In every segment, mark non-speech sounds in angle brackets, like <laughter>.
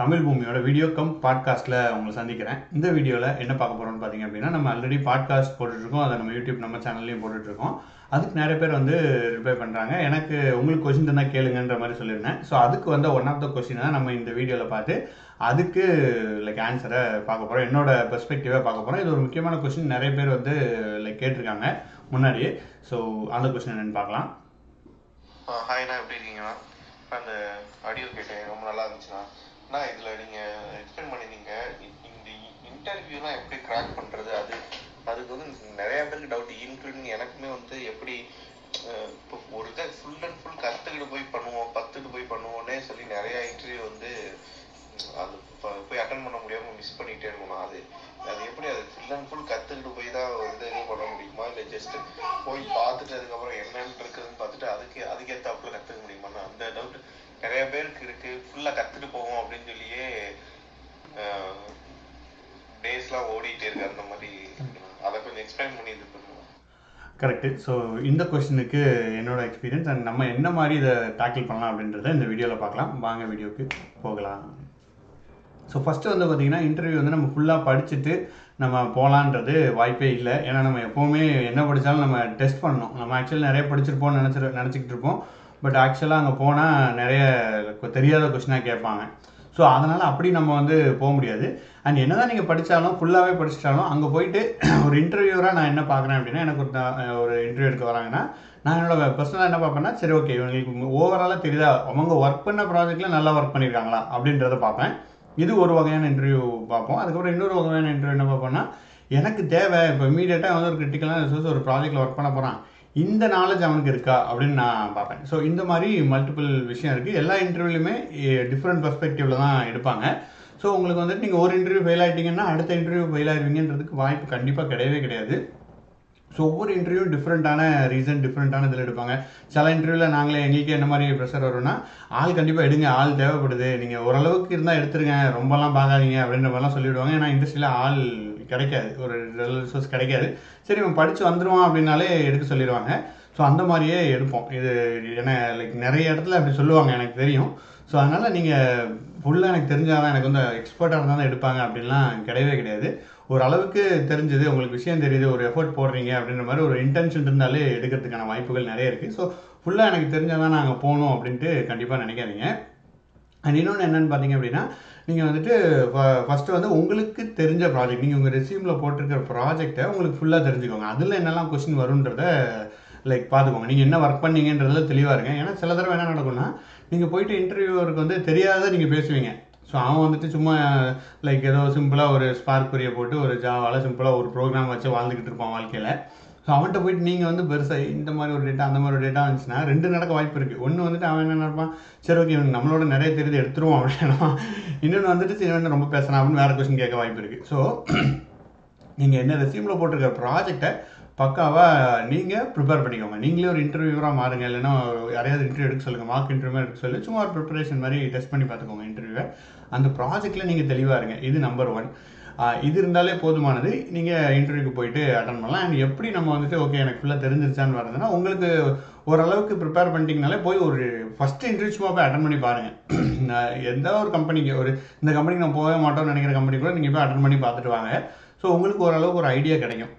தமிழ் பூமியோட video come பாட்காஸ்ட்டில் உங்களை சந்திக்கிறேன். இந்த வீடியோவில் என்ன பார்க்க போகிறோம்னு பார்த்தீங்க அப்படின்னா நம்ம ஆல்ரெடி பாட்காஸ்ட் போட்டுட்ருக்கோம். அதை நம்ம யூடியூப் நம்ம சேனல்லையும் போட்டுட்ருக்கோம். அதுக்கு நிறைய பேர் வந்து ரிப்ளை பண்ணுறாங்க எனக்கு உங்களுக்கு கொஷின் தான் கேளுங்கன்ற மாதிரி சொல்லியிருந்தேன். ஸோ அதுக்கு வந்து ஒன் ஆஃப் த கொஷின் தான் நம்ம இந்த வீடியோவில் பார்த்து அதுக்கு லைக் ஆன்சரை பார்க்க போகிறோம் என்னோட பெர்ஸ்பெக்டிவாக பார்க்க போகிறோம் இது ஒரு முக்கியமான கொஷின் நிறைய பேர் வந்து லைக் கேட்டிருக்காங்க முன்னாடியே. ஸோ அந்த கொஷின் என்னென்னு பார்க்கலாம். ஹாய்ண்ணா எப்படி இருக்கீங்கண்ணா இப்போ அந்த ஆடியோ கேட்டேன். ரொம்ப நல்லா இருந்துச்சுண்ணா. அண்ணா இதில் நீங்கள் எக்ஸ்பிளைன் பண்ணியிருந்தீங்க இந்த இன்டர்வியூலாம் எப்படி கிராக் பண்ணுறது அது அதுக்கு வந்து நிறைய பேருக்கு டவுட் இன்க்ளூடிங் எனக்குமே வந்து எப்படி இப்போ ஒரு இதை ஃபுல் அண்ட் ஃபுல் கற்றுக்கிட்டு போய் பண்ணுவோம் பத்துட்டு போய் பண்ணுவோன்னே சொல்லி நிறைய இன்டர்வியூ வந்து அது போய் அட்டன் பண்ண முடியாமல் மிஸ் பண்ணிகிட்டே இருக்கணும். அது அது எப்படி அது ஃபுல் அண்ட் ஃபுல் கற்றுக்கிட்டு போய் தான் ஒரு இது இது பண்ண முடியுமா? இல்லை ஜஸ்ட் போய் பார்த்துட்டு அதுக்கப்புறம் என்னன்னு இருக்குதுன்னு பார்த்துட்டு அதுக்கு அதுக்கேற்றாப்புல கற்றுக்க முடியுமா அந்த டவுட் நிறைய பேருக்கு இருக்கு. ஃபுல்லாக கற்றுட்டு போவோம் அப்படின்னு சொல்லியே டேஸ்லாம் ஓடிட்டே இருக்கு அந்த மாதிரி இருக்குண்ணா. அதை கொஞ்சம் எக்ஸ்பிளைன் பண்ணி இது பண்ணுவோம் கரெக்டு ஸோ இந்த கொஷினுக்கு என்னோட எக்ஸ்பீரியன்ஸ் அண்ட் நம்ம என்ன மாதிரி இதை டேக்கிள் பண்ணலாம் அப்படின்றத இந்த வீடியோவில் பார்க்கலாம். வாங்க வீடியோக்கு போகலாம். ஸோ ஃபஸ்ட்டு வந்து பார்த்தீங்கன்னா இன்டர்வியூ வந்து நம்ம ஃபுல்லாக படிச்சுட்டு நம்ம போகலான்றது வாய்ப்பே இல்லை. ஏன்னா நம்ம எப்போவுமே என்ன படித்தாலும் நம்ம டெஸ்ட் பண்ணணும். நம்ம ஆக்சுவலி நிறைய படிச்சிருப்போம்னு நினச்சி நினச்சிக்கிட்டு இருப்போம். பட் ஆக்சுவலாக அங்கே போனால் நிறைய தெரியாத கொஷினாக கேட்பாங்க. ஸோ அதனால் அப்படி நம்ம வந்து போக முடியாது. அண்ட் என்னதான் நீங்கள் படித்தாலும் ஃபுல்லாகவே படிச்சிட்டாலும் அங்கே போயிட்டு <clears throat> ஒரு இன்டர்வியூராக நான் என்ன பார்க்குறேன் அப்படின்னா எனக்கு ஒரு ஒரு இன்டர்வியூ எடுக்க வராங்கன்னா நான் என்னோட பர்சனலாக என்ன பார்ப்பேன்னா சரி ஓகே இவங்களுக்கு ஓவராலாக தெரியுதா? அவங்க ஒர்க் பண்ண ப்ராஜெக்ட்டில் நல்லா ஒர்க் பண்ணியிருக்காங்களா? அப்படின்றத பார்ப்பேன். இது ஒரு வகையான இன்டர்வியூ பார்ப்போம். அதுக்கப்புறம் இன்னொரு வகையான இன்டர்வியூ என்ன பார்ப்போம்னா எனக்கு தேவை இப்போ இமீடியட்டாக வந்து ஒரு கிரிட்டிக்கலான ரிசோர்ஸ் ஒரு ப்ராஜெக்ட்டில் ஒர்க் பண்ண போகிறான் இந்த நாலேஜ் அவனுக்கு இருக்கா அப்படின்னு நான் பார்ப்பேன். ஸோ இந்த மாதிரி மல்டிபிள் விஷயம் இருக்குது எல்லா இன்டர்வியூலையுமே டிஃப்ரெண்ட் பெர்ஸ்பெக்டிவில் தான் எடுப்பாங்க. ஸோ உங்களுக்கு வந்துட்டு நீங்கள் ஒரு இன்டர்வியூ ஃபெயில் ஆகிட்டீங்கன்னா அடுத்த இன்டர்வியூ ஃபெயில் ஆயிருவீங்கன்றதுக்கு வாய்ப்பு கண்டிப்பாக கிடையவே கிடையாது. ஸோ ஒவ்வொரு இன்டர்வியூ டிஃப்ரெண்ட்டான ரீசன் டிஃப்ரெண்ட்டான இதில் எடுப்பாங்க. சில இன்டர்வியூவில் நாங்களே எங்களுக்கு என்ன மாதிரி ப்ரெஷர் வரும்னா ஆள் கண்டிப்பாக எடுங்க ஆள் தேவைப்படுது. நீங்கள் ஓரளவுக்கு இருந்தால் எடுத்துருங்க. ரொம்பலாம் பார்க்காதீங்க. அப்படின்ற மாதிரிலாம் சொல்லிவிடுவாங்க. ஏன்னா இண்டஸ்ட்ரியில் ஆள் கிடைக்காது. ஒரு ரிசோர்ஸ் கிடைக்காது. சரி இவன் படித்து வந்துடுவான் அப்படின்னாலே எடுக்க சொல்லிடுவாங்க. ஸோ அந்த மாதிரியே எடுப்போம். இது என்ன லைக் நிறைய இடத்துல அப்படி சொல்லுவாங்க எனக்கு தெரியும். ஸோ அதனால் நீங்கள் ஃபுல்லாக எனக்கு தெரிஞ்சாதான் எனக்கு வந்து எக்ஸ்பர்ட்டாக இருந்தால் தான் எடுப்பாங்க அப்படின்லாம் கிடையவே கிடையாது. ஒரு அளவுக்கு தெரிஞ்சது உங்களுக்கு விஷயம் தெரியுது ஒரு எஃபோர்ட் போடுறீங்க அப்படின்ற மாதிரி ஒரு இன்டென்ஷன் இருந்தாலே எடுக்கிறதுக்கான வாய்ப்புகள் நிறைய இருக்குது ஸோ ஃபுல்லாக எனக்கு தெரிஞ்சால் தான் நாங்கள் போகணும் அப்படின்ட்டு கண்டிப்பாக நினைக்காதீங்க. அண்ட் இன்னொன்று என்னன்னு பார்த்தீங்க அப்படின்னா நீங்கள் வந்துட்டு ஃபஸ்ட்டு வந்து உங்களுக்கு தெரிஞ்ச ப்ராஜெக்ட் நீங்கள் உங்கள் ரெசியூமில் போட்டிருக்கிற ப்ராஜெக்டை உங்களுக்கு ஃபுல்லாக தெரிஞ்சுக்கோங்க. அதில் என்னெல்லாம் கொஸ்டின் வருன்றத லைக் பார்த்துக்கோங்க. நீங்கள் என்ன ஒர்க் பண்ணீங்கன்றதுல தெளிவாக இருங்க. ஏன்னா சில தடவை என்ன நடக்கும்னா நீங்கள் போயிட்டு இன்டர்வியூவருக்கு வந்து தெரியாத நீங்கள் பேசுவீங்க. ஸோ அவன் வந்துட்டு சும்மா லைக் ஏதோ சிம்பிளாக ஒரு ஸ்பார்க் குறியை போட்டு ஒரு ஜாவால் சிம்பிளாக ஒரு ப்ரோக்ராம் வச்சு வாழ்ந்துக்கிட்டு இருப்பான் வாழ்க்கையில். ஸோ அவன்கிட்ட போயிட்டு நீங்கள் வந்து பெருசாக இந்த மாதிரி ஒரு டேட்டா அந்த மாதிரி ஒரு டேட்டா இருந்துச்சுன்னா ரெண்டு நடக்க வாய்ப்பு இருக்குது ஒன்று வந்துட்டு அவன் என்ன நினைப்பான்? சரி ஓகே இவன் நம்மளோட நிறைய தெரியுது எடுத்துருவோம் அப்படின்னா இன்னொன்று வந்துட்டு சரி இவன் ரொம்ப பேசுகிறான் அப்படின்னு வேறு கொஸ்டின் கேட்க வாய்ப்பு இருக்குது ஸோ நீங்கள் என்ன ரெசியூமில் போட்டிருக்க ப்ராஜெக்டை பக்காவாக நீங்கள் ப்ரிப்பேர் பண்ணிக்கோங்க. நீங்களே ஒரு இன்டர்வியூவராக மாறுங்க. இல்லைன்னா யாரையாவது இன்டர்வியூ எடுக்க சொல்லுங்கள் மார்க் இன்டர்வியூ எடுக்க சொல்லி. சும்மா ஒரு ப்ரிப்பரேஷன் மாதிரி டெஸ்ட் பண்ணி பார்த்துக்கோங்க இன்டர்வியூவை அந்த ப்ராஜெக்ட்டில் நீங்கள் தெளிவாக இருங்க. இது நம்பர் ஒன் இது இருந்தாலே போதுமானது. நீங்கள் இன்டர்வியூக்கு போயிட்டு அட்டன் பண்ணலாம். அண்ட் எப்படி நம்ம வந்துட்டு ஓகே எனக்கு ஃபுல்லாக தெரிஞ்சிருச்சான்னு வரதுன்னா உங்களுக்கு ஓரளவுக்கு ப்ரிப்பேர் பண்ணிட்டீங்கனாலே போய் ஒரு ஃபஸ்ட்டு இன்டர்வியூ சும்மா போய் அட்டன் பண்ணி பாருங்கள் <clears throat> நான் எந்த ஒரு கம்பெனிக்கு ஒரு இந்த கம்பெனிக்கு நான் போகவே மாட்டோம்னு நினைக்கிற கம்பெனி கூட நீங்கள் போய் அட்டன் பண்ணி பார்த்துட்டு வாங்க. ஸோ உங்களுக்கு ஓரளவுக்கு ஒரு ஐடியா கிடைக்கும்.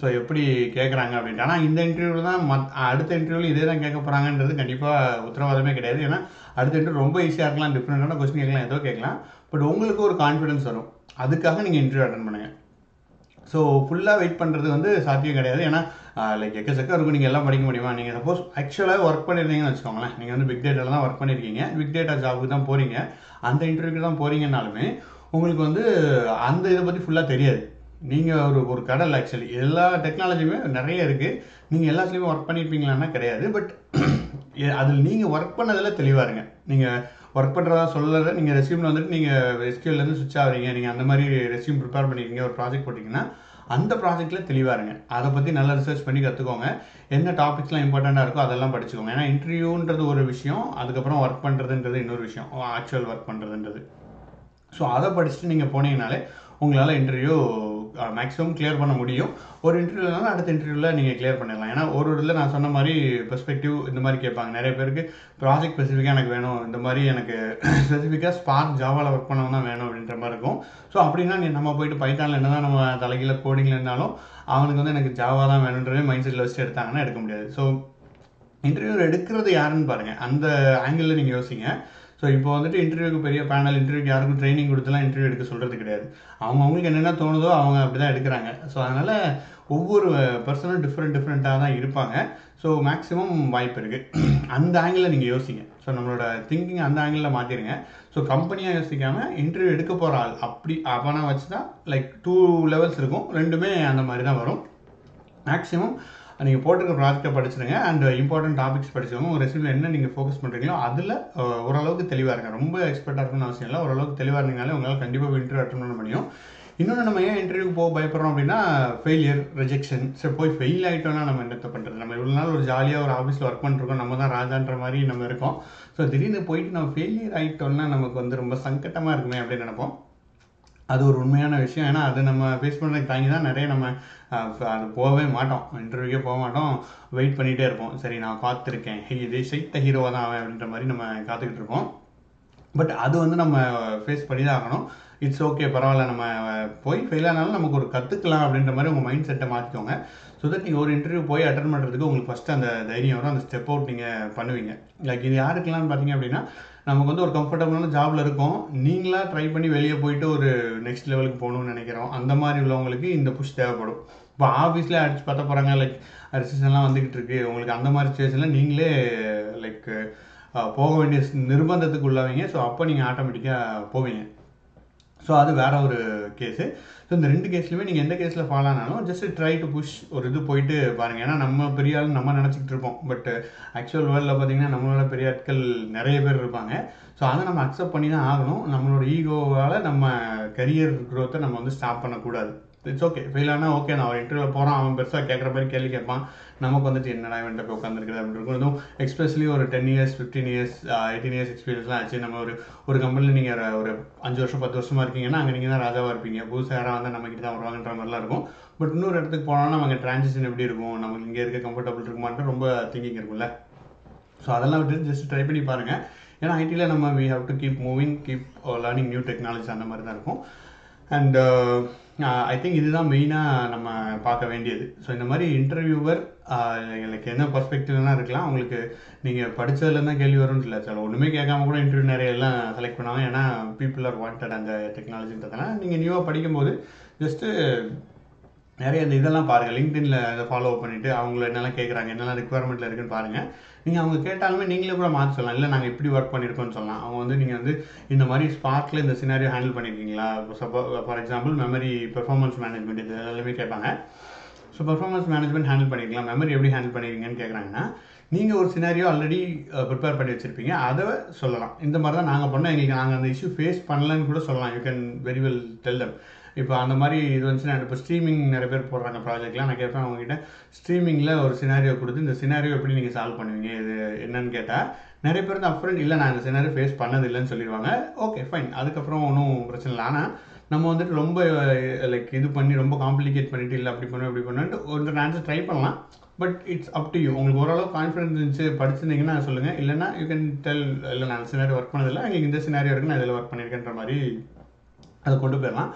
ஸோ எப்படி கேட்குறாங்க அப்படின்ட்டு. ஆனால் இந்த இன்டர்வியூவில் தான் மத் அடுத்த இன்டர்வியூவில் இதே தான் கேட்க போகிறாங்கன்றது கண்டிப்பாக உத்தரவாதமே கிடையாது. ஏன்னா அடுத்த இன்டர்வியூ ரொம்ப ஈஸியாக இருக்கலாம் டிஃப்ரெண்ட்டான கொஸ்டின் கேட்கலாம் ஏதோ கேட்கலாம். பட் உங்களுக்கு ஒரு கான்ஃபிடன்ஸ் வரும். அதுக்காக நீங்கள் இன்டர்வியூ அட்டன் பண்ணுங்கள் ஸோ ஃபுல்லாக வெயிட் பண்ணுறது வந்து சாத்தியம் கிடையாது. ஏன்னா லைக் எக்கச்சக்க இருக்கும். நீங்கள் எல்லாம் படிக்க முடியுமா? நீங்கள் சப்போஸ் ஆக்சுவலாக ஒர்க் பண்ணியிருந்தீங்கன்னு வச்சுக்கோங்களேன். நீங்கள் வந்து பிக் டேட்டாவில் தான் ஒர்க் பண்ணியிருக்கீங்க பிக் டேட்டா ஜாபுக்கு தான் போகிறீங்க அந்த இன்டர்வியூக்கு தான் போகிறீங்கனாலுமே உங்களுக்கு வந்து அந்த இதை பற்றி ஃபுல்லாக தெரியாது. நீங்கள் ஒரு ஒரு கடல் ஆக்சுவலி எல்லா டெக்னாலஜியுமே நிறைய இருக்குது நீங்கள் எல்லாத்துலேயுமே ஒர்க் பண்ணியிருப்பீங்களான்னா கிடையாது. பட் அதில் நீங்கள் ஒர்க் பண்ணதில் தெளிவாக இருங்க. நீங்கள் ஒர்க் பண்ணுறதா சொல்லலை. நீங்கள் ரெசியூமில் வந்துட்டு நீங்கள் எஸ்கியூலேருந்து சுவிட்ச் ஆகிறீங்க. நீங்கள் அந்த மாதிரி ரெசியூம் ப்ரிப்பேர் பண்ணியிருக்கீங்க ஒரு ப்ராஜெக்ட் போட்டிங்கன்னா அந்த ப்ராஜெக்ட்டில் தெளிவாக இருங்க. அதை பற்றி நல்லா ரிசர்ச் பண்ணி கற்றுக்கோங்க என்ன டாபிக்ஸ்லாம் இம்பார்ட்டண்ட்டாக இருக்கோ அதெல்லாம் படிச்சுக்கோங்க. ஏன்னா இன்டர்வியூன்றது ஒரு விஷயம் அதுக்கப்புறம் ஒர்க் பண்ணுறதுன்றது இன்னொரு விஷயம். ஆக்சுவல் ஒர்க் பண்ணுறதுன்றது ஸோ அதை படிச்சுட்டு நீங்கள் போனீங்கனாலே உங்களால் இன்டர்வியூ மேக்ஸிமம் கிளியர் பண்ண முடியும். ஒரு இன்டர்வியூனாலும் அடுத்த இன்டர்வியூவில் நீங்கள் கிளியர் பண்ணிடலாம். ஏன்னா ஒரு ஒரு இதில் நான் சொன்ன மாதிரி பெர்ஸ்பெக்டிவ் இந்த மாதிரி கேட்பாங்க. நிறைய பேருக்கு ப்ராஜெக்ட் ஸ்பெசிஃபிக்காக எனக்கு வேணும். இந்த மாதிரி எனக்கு ஸ்பெசிஃபிக்காக ஸ்பார்க் ஜாவாவில் ஒர்க் பண்ணவங்க தான் வேணும் அப்படின்ற மாதிரி இருக்கும். ஸோ அப்படின்னா நீ நம்ம போயிட்டு பைத்தானில் என்ன தான் நம்ம தலைகீழ கோடிங்கில் இருந்தாலும் அவனுக்கு வந்து எனக்கு ஜாவா தான் வேணுன்றதே மைண்ட் செட்டில் வச்சுட்டு எடுத்தாங்கன்னா எடுக்க முடியாது. ஸோ இன்டர்வியூ எடுக்கிறது யாருன்னு பாருங்கள் அந்த ஆங்கிளில் நீங்கள் யோசிங்க. ஸோ இப்போ வந்துட்டு இன்டர்வியூக்கு பெரிய பேனல் இன்டர்வியூக்கு யாருக்கும் ட்ரைனிங் கொடுத்துலாம் இன்டர்வியூ எடுக்க சொல்கிறது கிடையாது. அவங்க அவங்களுக்கு என்னென்ன தோணுதோ அவங்க அப்படி தான் எடுக்கிறாங்க. ஸோ அதனால் ஒவ்வொரு பர்சனும் டிஃப்ரெண்ட் டிஃப்ரெண்ட்டாக தான் இருப்பாங்க. ஸோ மேக்ஸிமம் வாய்ப்பு இருக்குது அந்த ஆங்கிளில் நீங்கள் யோசிங்க. ஸோ நம்மளோட திங்கிங் அந்த ஆங்கிளில் மாற்றிடுங்க ஸோ கம்பெனியாக யோசிக்காமல் இன்டர்வியூ எடுக்க போகிற ஆள் அப்படி அவனை வச்சு தான் லைக் டூ லெவல்ஸ் இருக்கும். ரெண்டுமே அந்த மாதிரி தான் வரும். மேக்ஸிமம் நீங்கள் போட்டிருக்க ப்ராஜெக்டை படிச்சிருங்க. அண்ட் இம்பார்ட்டன்ட் டாபிக்ஸ் படிச்சுக்கோங்க உங்கள் ரெசியூமில் என்ன நீங்கள் ஃபோக்கஸ் பண்ணுறீங்களோ அதில் ஓரளவுக்கு தெளிவாக இருங்க. ரொம்ப எக்ஸ்பர்ட்டாக இருக்கணும்னு அவசியம் இல்லை. ஓரளவுக்கு தெளிவாக இருந்தீங்கனாலே உங்களால் கண்டிப்பாக இன்டர்வியூ அட்டன் பண்ண முடியும். இன்னொன்று நம்ம ஏன் இன்டர்வியூக்கு போக பயப்படுறோம் அப்படின்னா ஃபெயிலியர் ரிஜெக்ஷன் சரி போய் ஃபெயில் ஆகிட்டோம்னா நம்ம என்னத்தை பண்ணுறது நம்ம இவ்வளோ நாள் ஒரு ஜாலியாக ஒரு ஆஃபீஸில் ஒர்க் பண்ணிருக்கோம். நம்ம தான் ராஜான்ற மாதிரி நம்ம இருக்கோம். ஸோ திடீர்னு போயிட்டு நம்ம ஃபெயிலியர் ஆகிட்டோம்னா நமக்கு வந்து ரொம்ப சங்கட்டமாக இருக்குமே அப்படின்னு நினைப்போம். அது ஒரு உண்மையான விஷயம். ஏன்னா அது நம்ம ஃபேஸ் பண்ணுறதுக்கு தாங்கி தான் நிறைய நம்ம அது போகவே மாட்டோம். இன்டர்வியூக்கே போக மாட்டோம். வெயிட் பண்ணிகிட்டே இருப்போம். சரி நான் பார்த்துருக்கேன். இது சைத்த ஹீரோவாக தான் அவன் அப்படின்ற மாதிரி நம்ம காத்துக்கிட்டு இருப்போம். பட் அது வந்து நம்ம ஃபேஸ் பண்ணி தான் ஆகணும். இட்ஸ் ஓகே பரவாயில்ல நம்ம போய் ஃபெயில் ஆனாலும் நமக்கு ஒரு கற்றுக்கலாம் அப்படின்ற மாதிரி உங்கள் மைண்ட் செட்டை மாற்றிக்கோங்க ஸோ தட் நீங்கள் ஒரு இன்டர்வியூ போய் அட்டன் பண்ணுறதுக்கு உங்களுக்கு ஃபஸ்ட்டு அந்த தைரியம் வரும் அந்த ஸ்டெப் அவுட் நீங்கள் பண்ணுவீங்க. லைக் இது யாருக்கெல்லாம் பார்த்தீங்க அப்படின்னா நமக்கு வந்து ஒரு கம்ஃபர்டபுளான ஜாபில் இருக்கும். நீங்களாக ட்ரை பண்ணி வெளியே போயிட்டு ஒரு நெக்ஸ்ட் லெவலுக்கு போகணும்னு நினைக்கிறோம். அந்த மாதிரி உள்ளவங்களுக்கு இந்த புஷ் தேவைப்படும். இப்போ ஆஃபீஸில் அடிச்சு பார்த்த போகிறாங்க லைக் ரிசெஷன்லாம் வந்துக்கிட்டு இருக்கு. உங்களுக்கு அந்த மாதிரி சுச்சுவேஷனில் நீங்களே லைக் போக வேண்டிய நிர்பந்தத்துக்கு உள்ளவங்க. ஸோ அப்போ நீங்கள் ஆட்டோமேட்டிக்காக போவீங்க. ஸோ அது வேற ஒரு கேஸு ஸோ இந்த ரெண்டு கேஸ்லையுமே நீங்கள் எந்த கேஸில் ஃபாலோ ஆனாலும் ஜஸ்ட் ட்ரை டு புஷ் ஒரு இது போயிட்டு பாருங்கள் ஏன்னா நம்ம பெரிய ஆள் நம்ம நினச்சிக்கிட்டு இருப்போம். பட் ஆக்சுவல் வேர்ல்டில் பார்த்தீங்கன்னா நம்மளோட பெரிய ஆட்கள் நிறைய பேர் இருப்பாங்க. ஸோ அதை நம்ம அக்செப்ட் பண்ணி தான் ஆகணும். நம்மளோட ஈகோவால் நம்ம கரியர் க்ரோத்தை நம்ம வந்து ஸ்டாப் பண்ணக்கூடாது. இட்ஸ் ஓகே ஃபெயில் ஆனால் ஓகே நான் ஒரு இன்டர்வியூவில் போகிறான் அவன் பெருசாக கேட்குற மாதிரி கேள்வி கேட்பான். நமக்கு வந்துட்டு என்னடா இவன்ட்ட போய் உட்காந்துருக்குது அப்படின்னு இருக்கும். அதுவும் எக்ஸ்பெஷலி ஒரு ten years fifteen years eighteen years எக்ஸ்பீரியன்ஸ்லாம் ஆச்சு. நம்ம ஒரு ஒரு கம்பெனியில் நீங்கள் ஒரு அஞ்சு வருஷம் பத்து வருஷமாக இருக்கீங்கன்னா அங்கே நீங்கள் தான் ராஜாவாக இருப்பீங்க. புதுசாக யாராக வந்தால் நம்மக்கிட்ட தான் வருவாங்கன்ற மாதிரிலாம் இருக்கும். பட் இன்னொரு இடத்துக்கு போனோம்னா அவங்க டிரான்சிஷன் எப்படி இருக்கும்? நமக்கு இங்கே இருக்க கம்ஃபர்டபுள் இருக்குமான்ட்டு ரொம்ப திங்கிங் இருக்கும்ல. ஸோ அதெல்லாம் விட்டு ஜஸ்ட் ட்ரை பண்ணி பாருங்கள் ஏன்னா ஐடியில் நம்ம we have to keep moving keep learning new technology அந்த மாதிரி தான் இருக்கும். அண்ட் ஐ திங்க் இதுதான் மெயினாக நம்ம பார்க்க வேண்டியது. ஸோ இந்த மாதிரி இன்டர்வியூவர் எங்களுக்கு uh, என்ன பர்ஸ்பெக்டிவ்லாம் இருக்கலாம். உங்களுக்கு நீங்கள் படித்ததுல தான் கேள்வி வரும்னு இல்லை. சார் ஒன்றுமே கேட்காம கூட இன்டர்வியூ நிறைய எல்லாம் செலக்ட் பண்ணுவாங்க ஏன்னா பீப்புள் ஆர் வாண்டட் அந்த டெக்னாலஜின்றதுனால நீங்கள் நியூவாக படிக்கும்போது ஜஸ்ட்டு நிறைய இந்த இதெல்லாம் பாருங்கள் லிங்க்டின்ல அதை ஃபாலோ பண்ணிவிட்டு அவங்கள என்னெல்லாம் கேட்குறாங்க என்னெல்லாம் ரிக்குவயர்மெண்ட்டில் இருக்குன்னு பாருங்கள் நீங்கள் அவங்க கேட்டாலுமே நீங்களே கூட மாற்றி சொல்லலாம். இல்லை நாங்கள் இப்படி ஒர்க் பண்ணியிருக்கோம்னு சொல்லலாம். அவங்க வந்து நீங்கள் வந்து இந்த மாதிரி ஸ்பார்க்கில் இந்த சினாரியோ ஹேண்டில் பண்ணியிருக்கீங்களா suppose for example memory performance management இது எல்லாமே கேட்பாங்க. ஸோ பெர்ஃபார்மன்ஸ் மேனேஜ்மெண்ட் ஹேண்டில் பண்ணிக்கலாம் மெமரி எப்படி ஹேண்டில் பண்ணியிருக்கீங்கன்னு கேட்குறாங்கன்னா நீங்கள் ஒரு சினாரியோ ஆல்ரெடி ப்ரிப்பேர் பண்ணி வச்சுருப்பீங்க. அதை சொல்லலாம். இந்த மாதிரி தான் நாங்கள் பண்ணோம். எங்களுக்கு நாங்கள் அந்த இஷ்யூ ஃபேஸ் பண்ணலன்னு கூட சொல்லலாம். You can very well tell them இப்போ அந்த மாதிரி இது வந்துச்சுன்னா இப்போ ஸ்ட்ரீமிங் நிறைய பேர் போடுறாங்க ப்ராஜெக்ட்லாம் நான் கேட்பேன் அவங்ககிட்ட ஸ்ட்ரீமிங்கில் ஒரு சினாரியோ கொடுத்து இந்த சினாரியோ எப்படி நீங்கள் சால்வ் பண்ணுவீங்க? இது என்னன்னு கேட்டால் நிறைய பேர் தான் அப்ரண்ட் இல்லை நான் இந்த சினாரியோ ஃபேஸ் பண்ணதில்லைன்னு சொல்லிடுவாங்க ஓகே ஃபைன் அதுக்கப்புறம் ஒன்றும் பிரச்சனை இல்லை. ஆனால் நம்ம வந்துட்டு ரொம்ப லைக் இது பண்ணி ரொம்ப காம்ப்ளிகேட் பண்ணிட்டு இல்லை அப்படி பண்ணு இப்படி பண்ணுன்ட்டு ஒரு ஆன்சர் ட்ரை பண்ணலாம். But it's up to you உங்களுக்கு ஓரளவு கான்ஃபிடன்ஸ் இருந்துச்சு படிச்சிருந்தீங்கன்னா சொல்லுங்கள் இல்லைனா யூ கேன் டெல் இல்லை நான் சினாரியோ ஒர்க் பண்ணதில்லை. எங்களுக்கு இந்த சினாரியோ இருக்குன்னு நான் இதில் ஒர்க் பண்ணியிருக்கேன்ற மாதிரி அதை கொண்டு போயிடலாம்.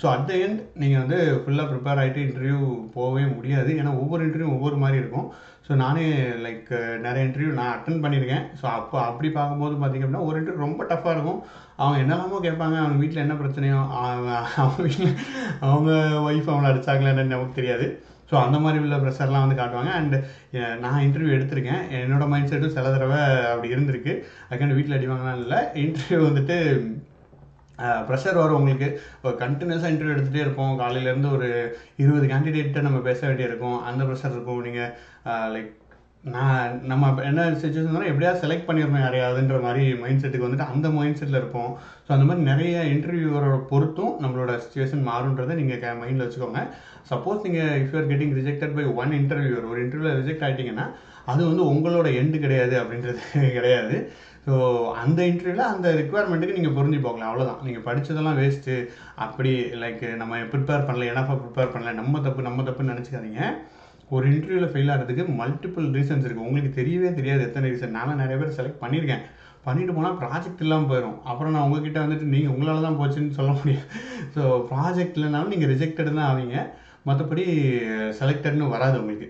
ஸோ அட் த எண்ட் நீங்கள் வந்து ஃபுல்லாக ப்ரிப்பேர் ஆகிட்டு இன்டர்வியூ போகவே முடியாது. ஏன்னா ஒவ்வொரு இன்டர்வியூ ஒவ்வொரு மாதிரி இருக்கும். ஸோ நானே லைக் நிறைய இன்டர்வியூ நான் அட்டன் பண்ணியிருக்கேன். ஸோ அப்போ அப்படி பார்க்கும்போது பார்த்திங்க அப்படின்னா ஒரு இன்டர்வியூ ரொம்ப டஃப்பாக இருக்கும். அவங்க என்னெல்லாமோ கேட்பாங்க. அவங்க வீட்டில் என்ன பிரச்சனையோ அவங்க வீட்டில் அவங்க ஒய்ஃப் அவங்கள அடிச்சாங்களா என்னன்னு நமக்கு தெரியாது. ஸோ அந்த மாதிரி உள்ள ப்ரெஷர்லாம் வந்து காட்டுவாங்க. அண்ட் நான் இன்டர்வியூ எடுத்திருக்கேன். என்னோடய மைண்ட் செட்டும் சில தடவை அப்படி இருந்திருக்கு. அதுக்காண்டி வீட்டில் அடிவாங்கலாம் இல்லை. இன்டர்வியூ வந்துட்டு ப்ரெஷர் வரும் உங்களுக்கு. கண்டினியூஸாக இன்டர்வியூ எடுத்துகிட்டே இருப்போம். காலையிலேருந்து ஒரு இருபது கேண்டிடேட்டை நம்ம பேச வேண்டியிருக்கும் அந்த ப்ரெஷர் இருக்கும். நீங்கள் லைக் நான் நம்ம என்ன சுச்சுவேஷன் எப்படியாவது செலக்ட் பண்ணிடணும் யாரையாவதுன்ற மாதிரி மைண்ட் செட்டுக்கு வந்துட்டு அந்த மைண்ட் செட்டில் இருப்போம். ஸோ அந்த மாதிரி நிறைய இன்டர்வியூவரோட பொறுத்தும் நம்மளோட சுச்சுவேஷன் மாறுன்றதை நீங்கள் மைண்டில் வச்சுக்கோங்க. சப்போஸ் நீங்கள் if you're getting rejected by one interviewer ஒரு இன்டர்வியூவில் ரிஜெக்ட் ஆகிட்டிங்கன்னா அது வந்து உங்களோட எண்டு கிடையாது அப்படின்றது <laughs> கிடையாது. ஸோ அந்த இன்டர்வியூவில் அந்த ரெக்குவயர்மெண்ட்டுக்கு நீங்கள் புரிஞ்சு போகலாம். அவ்வளோதான் நீங்கள் படித்ததெல்லாம் வேஸ்ட்டு அப்படி லைக் நம்ம ப்ரிப்பேர் பண்ணல எனஃபாக ப்ரிப்பேர் பண்ணல நம்ம தப்பு நம்ம தப்புன்னு நினச்சிக்காதீங்க. ஒரு இன்டர்வியூவில் ஃபெயில் ஆகிறதுக்கு மல்டிபிள் ரீசன்ஸ் இருக்குது உங்களுக்கு தெரியவே தெரியாது எத்தனை ரீசன் நானும் நிறைய பேர் செலக்ட் பண்ணியிருக்கேன். பண்ணிட்டு போனால் ப்ராஜெக்ட் இல்லாமல் போயிடும் அப்புறம் நான் உங்ககிட்ட வந்துட்டு நீங்கள் உங்களால் தான் போச்சுன்னு சொல்ல முடியும் ஸோ ப்ராஜெக்ட் இல்லைனாலும் நீங்கள் ரிஜெக்டட் தான் ஆவீங்க. மற்றபடி செலக்டட்னு வராது உங்களுக்கு.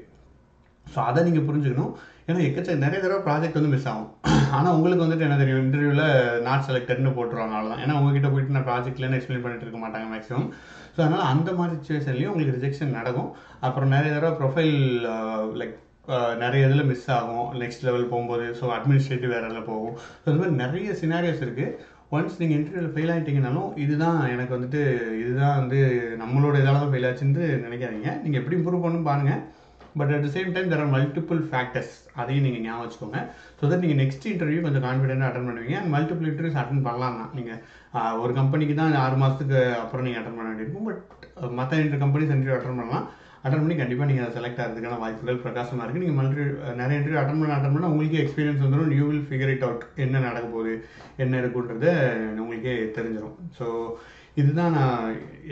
ஸோ அதை நீங்கள் புரிஞ்சுக்கணும். ஏன்னா எக்கச்ச நிறைய தடவை ப்ராஜெக்ட் வந்து மிஸ் ஆகும். ஆனால் உங்களுக்கு வந்துட்டு என்ன தெரியும் இன்டர்வியூவில் நாட் செலக்டட்னு போட்டுருவாங்க அவ்வளோதான் ஏன்னா உங்ககிட்ட போயிட்டு நான் ப்ராஜெக்ட்லன்னு எக்ஸ்பிளைன் பண்ணிட்டு இருக்க மாட்டாங்க மேக்ஸிமம் ஸோ அதனால் அந்த மாதிரி சுச்சுவேஷன்லேயும் உங்களுக்கு ரிஜெக்ஷன் நடக்கும். அப்புறம் நிறைய தடவை ப்ரொஃபைல் லைக் நிறைய இதில் மிஸ் ஆகும். நெக்ஸ்ட் லெவல் போகும்போது ஸோ அட்மினிஸ்ட்ரேட்டிவ் வேறு இதில் போகும். ஸோ இந்த மாதிரி நிறைய சினாரியோஸ் இருக்குது ஒன்ஸ் நீங்கள் இன்டர்வியூவில் ஃபெயில் ஆகிட்டீங்கனாலும் இதுதான் எனக்கு வந்துட்டு இதுதான் வந்து நம்மளோட இதால் தான் ஃபெயில் ஆச்சுன்னு நினைக்காதீங்க. நீங்கள் எப்படி இம்ப்ரூவ் பண்ணணும் பாருங்கள் but at the same time there are multiple factors அதையும் நீங்கள் ஞாபகம் வச்சுக்கோங்க. ஸோ தட் நீங்கள் நெக்ஸ்ட் இன்டர்வியூ கொஞ்சம் கான்ஃபிடென்ட்டாக அட்டன் பண்ணுவீங்க. அண்ட் மல்டிபிள் இன்டர்வியூஸ் அட்டன் பண்ணலாம். தான் நீங்கள் ஒரு கம்பெனிக்கு தான் ஆறு மாதத்துக்கு அப்புறம் நீங்கள் அட்டன் பண்ண வேண்டியிருக்கும். பட் மற்ற இன்டர் கம்பெனிஸ் இன்டர்வியூ அட்டன் பண்ணலாம். அட்டன் பண்ணி கண்டிப்பாக நீங்கள் அதை செலக்ட் ஆகிறதுக்கான வாய்ப்புகள் பிரகாசமாக இருக்குது நீங்கள் மல்டி நிறைய இன்டர்வியூ அட்டன் பண்ண அட்டன் பண்ணால் உங்களுக்கே எக்ஸ்பீரியன்ஸ் வந்துடும் you will figure it out என்ன நடக்க போகுது என்ன இருக்குன்றது உங்களுக்கே தெரிஞ்சிடும் ஸோ இதுதான் நான்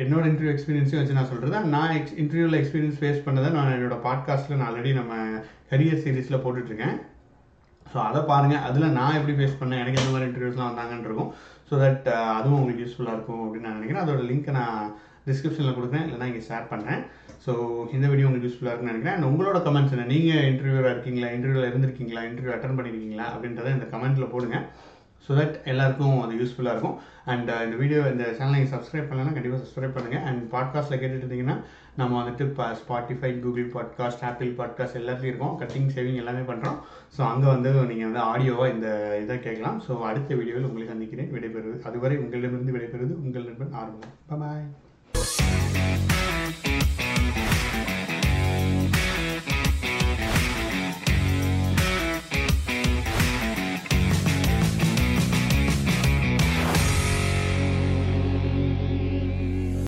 என்னோட இன்டர்வியூ எக்ஸ்பீரியன்ஸையும் வச்சு நான் சொல்கிறது நான் எக்ஸ் இன்டர்வியூவில் எக்ஸ்பீரியன்ஸ் ஃபேஸ் பண்ணதை நான் என்னோட பாட்காஸ்ட்டில் நான் ஆல்ரெடி நம்ம கரியர் சீரீஸில் போட்டுட்ருக்கேன். ஸோ அதை பாருங்கள் அதில் நான் எப்படி ஃபேஸ் பண்ணேன்? எனக்கு எந்த மாதிரி இன்டர்வியூஸ்லாம் வந்தாங்கன்னு இருக்கும். ஸோ தட் அதுவும் உங்களுக்கு யூஸ்ஃபுல்லாக இருக்கும் அப்படின்னு நான் நினைக்கிறேன். அதோட லிங்க்கை நான் டிஸ்கிரிப்ஷனில் கொடுக்குறேன். இல்லைனா இங்கே ஷேர் பண்ணுறேன் ஸோ இந்த வீடியோ உங்களுக்கு யூஸ்ஃபுல்லாக இருக்குன்னு நினைக்கிறேன். அண்ட் உங்களோட கமெண்ட்ஸ் என்ன? நீங்கள் இன்டர்வியூவாக இருக்கீங்களா? இன்டர்வியூவில் இருந்திருக்கீங்களா? இன்டர்வியூ அட்டன் பண்ணியிருக்கீங்களா அப்படின்றத இந்த கமெண்ட்டில் போடுங்க. ஸோ தட் எல்லாருக்கும் அது யூஸ்ஃபுல்லாக இருக்கும். அண்ட் uh, இந்த வீடியோ இந்த சேனலை நீங்கள் சப்ஸ்கிரைப் பண்ணலன்னா கண்டிப்பாக சப்ஸ்கிரைப் பண்ணுங்கள் அண்ட் பாட்காஸ்ட்டில் கேட்டுட்டு இருந்தீங்கன்னா நம்ம வந்துட்டு இப்போ Spotify Google podcast Apple podcast எல்லாத்தையும் இருக்கோம். கட்டிங் சேவிங் எல்லாமே பண்ணுறோம் ஸோ அங்கே வந்து நீங்கள் வந்து ஆடியோவாக இந்த இதை கேட்கலாம். ஸோ அடுத்த வீடியோவில் உங்களை சந்திக்கிறேன். விடைபெறுவது அதுவரை உங்களிடமிருந்து விடைபெறுவது உங்கள் நண்பன் ஆரம்பம் பாய்